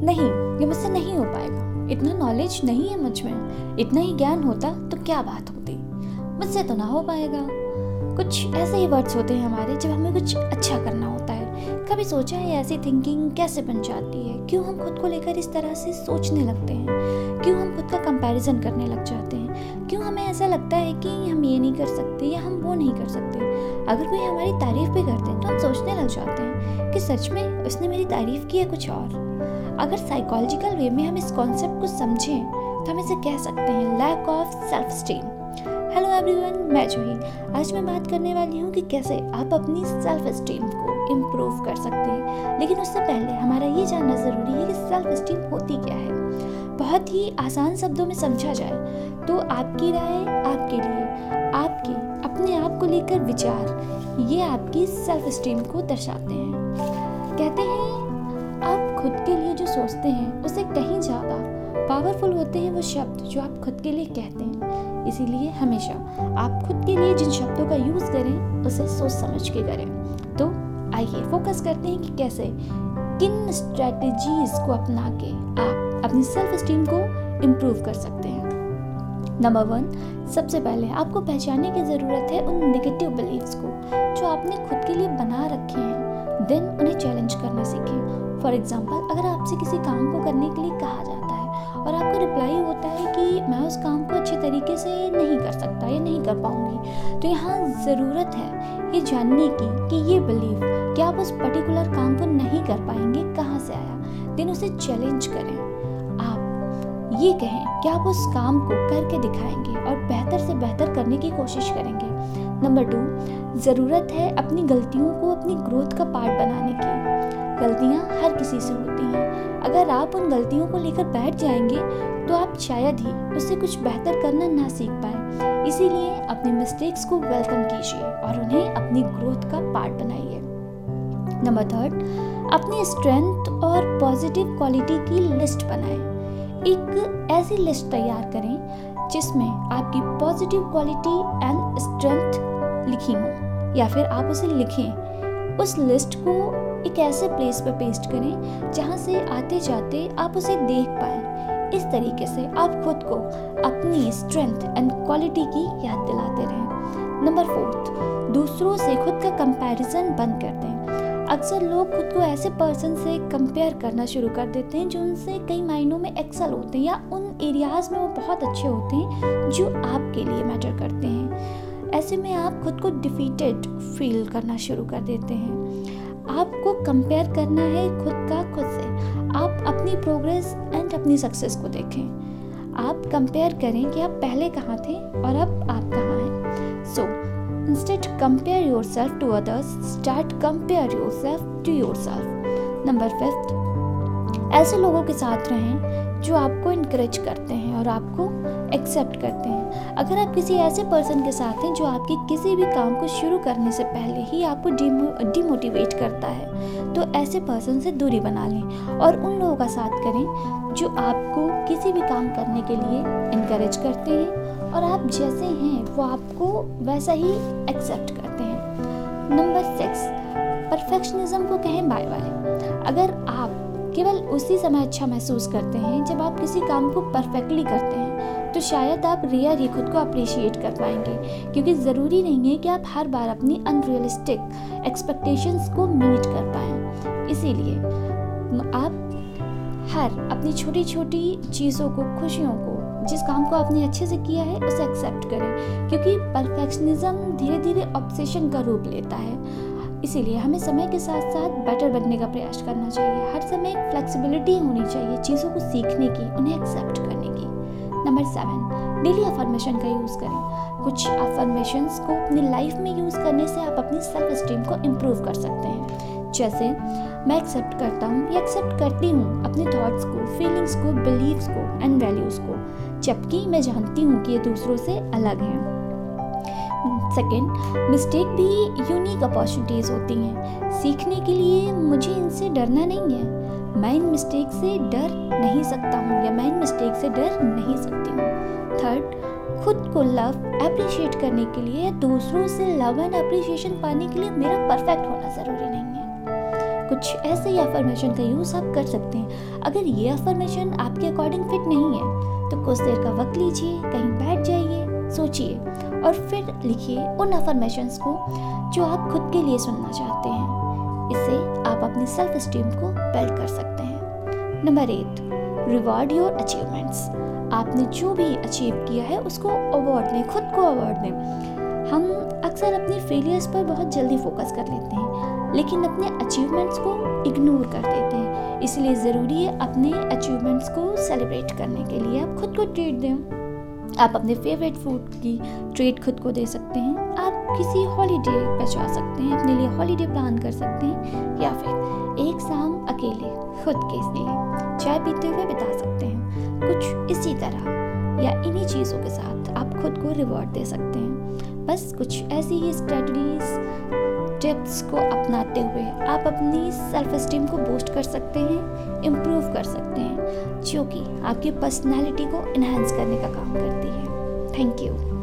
नहीं, ये मुझसे नहीं हो पाएगा। इतना नॉलेज नहीं है मुझमें। इतना ही ज्ञान होता तो क्या बात होती? मुझसे तो ना हो पाएगा। कुछ ऐसे ही वर्ड्स होते हैं हमारे, जब हमें कुछ अच्छा करना होता है। कभी सोचा है ऐसी थिंकिंग कैसे बन जाती है? क्यों हम खुद को लेकर इस तरह से सोचने लगते हैं? क्यों हम खुद का कंपैरिजन करने लग जाते हैं? ऐसा लगता है कि हम ये नहीं कर सकते या हम वो नहीं कर सकते। अगर कोई हमारी तारीफ़ भी करते हैं तो हम सोचने लग जाते हैं कि सच में उसने मेरी तारीफ़ की है कुछ और। अगर साइकोलॉजिकल वे में हम इस कॉन्सेप्ट को समझें तो हम इसे कह सकते हैं lack of self esteem hello everyone मैं जूही आज मैं बात करने वाली हूँ कि कैसे आप अपनी सेल्फ स्टीम को इम्प्रूव कर सकते हैं। लेकिन उससे पहले हमारा ये जानना ज़रूरी है कि सेल्फ स्टीम होती क्या है। बहुत ही आसान शब्दों में समझा जाए तो आपकी राय आपके लिए, आपके, अपने आप को लेकर विचार, ये आपकी सेल्फ स्टीम को दर्शाते हैं। कहते हैं, आप खुद के लिए जो सोचते हैं, उसे कहीं ज़्यादा पावरफुल होते हैं वो शब्द जो आप खुद के लिए कहते हैं। इसीलिए हमेशा आप खुद के लिए जिन शब्दों का यूज़ करें, उसे सोच समझ के करें। तो आइए फोकस करते हैं कि कैसे किन स्ट्रेटजीज को अपना के आप अपनी सेल्फ स्टीम को इम्प्रूव कर सकते हैं। नंबर वन सबसे पहले आपको पहचानने की ज़रूरत है उन नेगेटिव बिलीव्स को, जो आपने खुद के लिए बना रखे हैं। देन उन्हें चैलेंज करना सीखें। फॉर एग्ज़ाम्पल अगर आपसे किसी काम को करने के लिए कहा जाता है और आपका रिप्लाई होता है कि मैं उस काम को अच्छे तरीके से नहीं कर सकता या नहीं कर पाऊँगी तो यहाँ ज़रूरत है ये जानने की कि ये बिलीव कि आप उस पर्टिकुलर काम को नहीं कर उसे चैलेंज करें। आप ये कहें कि आप उस काम को करके दिखाएँगे और बेहतर से बेहतर करने की कोशिश करेंगे? नंबर टू ज़रूरत है अपनी गलतियों को अपनी ग्रोथ का पार्ट बनाने की। गलतियाँ हर किसी से होती हैं। अगर आप उन गलतियों को लेकर बैठ जाएँगे तो आप शायद ही उससे कुछ बेहतर करना ना सीख पाए। इसीलिए अपने मिस्टेक्स को वेलकम कीजिए और उन्हें अपनी ग्रोथ का पार्ट बनाइए। नंबर थर्ड अपनी स्ट्रेंथ और पॉजिटिव क्वालिटी की लिस्ट बनाएँ। एक ऐसी लिस्ट तैयार करें जिसमें आपकी पॉजिटिव क्वालिटी एंड स्ट्रेंथ लिखी हो, या फिर आप उसे लिखें। उस लिस्ट को एक ऐसे प्लेस पर पेस्ट करें जहाँ से आते जाते आप उसे देख पाए। इस तरीके से आप खुद को अपनी स्ट्रेंथ एंड क्वालिटी की याद दिलाते रहें। नंबर फोर्थ दूसरों से खुद का कंपैरिजन बंद कर दें। अक्सर लोग खुद को ऐसे पर्सन से कंपेयर करना शुरू कर देते हैं, जो उनसे कई मायनों में एक्सल होते हैं या उन एरियाज़ में वो बहुत अच्छे होते हैं, जो आपके लिए मैटर करते हैं। ऐसे में आप खुद को डिफीटेड फील करना शुरू कर देते हैं। आपको कंपेयर करना है खुद का खुद से। आप अपनी प्रोग्रेस एंड अपनी सक्सेस को देखें। आप कंपेयर करें कि आप पहले कहाँ थे और अब आप कहाँ self to others start compare yourself to yourself number fifth ऐसे लोगों के साथ रहें जो आपको इनक्रेज करते हैं और आपको एक्सेप्ट करते हैं। अगर आप किसी ऐसे पर्सन के साथ हैं जो आपके किसी भी काम को शुरू करने से पहले ही आपको डिमोटिवेट करता है तो ऐसे पर्सन से दूरी बना लें और उन लोगों का साथ करें जो आपको किसी भी काम करने के लिए इनक्रेज करते हैं। और आप जैसे हैं, वो आपको वैसा ही एक्सेप्ट करते हैं। नंबर सिक्स परफेक्शनिज्म को कहें बाय बाय। अगर आप केवल उसी समय अच्छा महसूस करते हैं, जब आप किसी काम को परफेक्टली करते हैं तो शायद आप रियर ही खुद को अप्रिशिएट कर पाएँगे। क्योंकि ज़रूरी नहीं है कि आप हर बार अपनी अनरियलिस्टिक एक्सपेक्टेशंस को मीट कर पाएँ। इसीलिए आप हर अपनी छोटी छोटी चीज़ों को, खुशियों को जिस काम को आपने अच्छे से किया है, उसे एक्सेप्ट करें, क्योंकि परफेक्शनिज्म धीरे धीरे ऑब्सेशन का रूप लेता है। इसीलिए हमें समय के साथ साथ बेटर बनने का प्रयास करना चाहिए। हर समय फ्लेक्सिबिलिटी होनी चाहिए चीज़ों को सीखने की, उन्हें एक्सेप्ट करने की। नंबर सेवन डेली अफर्मेशन का यूज़ करें। कुछ अफर्मेशंस को अपनी लाइफ में यूज़ करने से आप अपनी सेल्फ स्टीम को इम्प्रूव कर सकते हैं। जैसे, मैं एक्सेप्ट करता हूँ या एक्सेप्ट करती हूँ अपने थॉट्स को फीलिंग्स को बिलीव्स को एंड वैल्यूज़ को। जबकि मैं जानती हूँ कि ये दूसरों से अलग हैं। सेकेंड मिस्टेक भी यूनिक अपॉर्चुनिटीज़ होती हैं। सीखने के लिए मुझे इनसे डरना नहीं है। मैं इन मिस्टेक से डर नहीं सकता हूँ या मैं इन मिस्टेक से डर नहीं सकती हूँ। थर्ड खुद को लव अप्रिशिएट करने के लिए दूसरों से लव एंड अप्रिशिएशन पाने के लिए मेरा परफेक्ट होना ज़रूरी नहीं है। कुछ ऐसे ही अफर्मेशन का यूज़ आप कर सकते हैं। अगर ये अफर्मेशन आपके अकॉर्डिंग फिट नहीं है तो कुछ देर का वक्त लीजिए, कहीं बैठ जाइए, सोचिए और फिर लिखिए उन अफर्मेशंस को जो आप खुद के लिए सुनना चाहते हैं। इससे आप अपनी सेल्फ स्टीम को बिल्ड कर सकते हैं। Number eight reward your achievements आपने जो भी अचीव किया है, उसको अवार्ड लें खुद को अवार्ड दें हम अक्सर अपनी फेलियर्स पर बहुत जल्दी फोकस कर लेते हैं, लेकिन अपने अचीवमेंट्स को इग्नोर कर देते हैं। इसलिए ज़रूरी है अपने अचीवमेंट्स को सेलिब्रेट करने के लिए आप खुद को ट्रीट दें। आप अपने फेवरेट फ़ूड की ट्रीट खुद को दे सकते हैं। आप किसी हॉलीडे पर जा सकते हैं, अपने लिए हॉलीडे प्लान कर सकते हैं, या फिर एक शाम अकेले खुद के लिए चाय पीते हुए बिता सकते हैं। कुछ इसी तरह या इन्हीं चीज़ों के साथ आप खुद को रिवॉर्ड दे सकते हैं। बस कुछ ऐसी ही स्ट्रेटजीज टिप्स को अपनाते हुए आप अपनी सेल्फ स्टीम को बूस्ट कर सकते हैं इम्प्रूव कर सकते हैं, जो कि आपकी पर्सनैलिटी को इन्हेंस करने का काम करती है। Thank you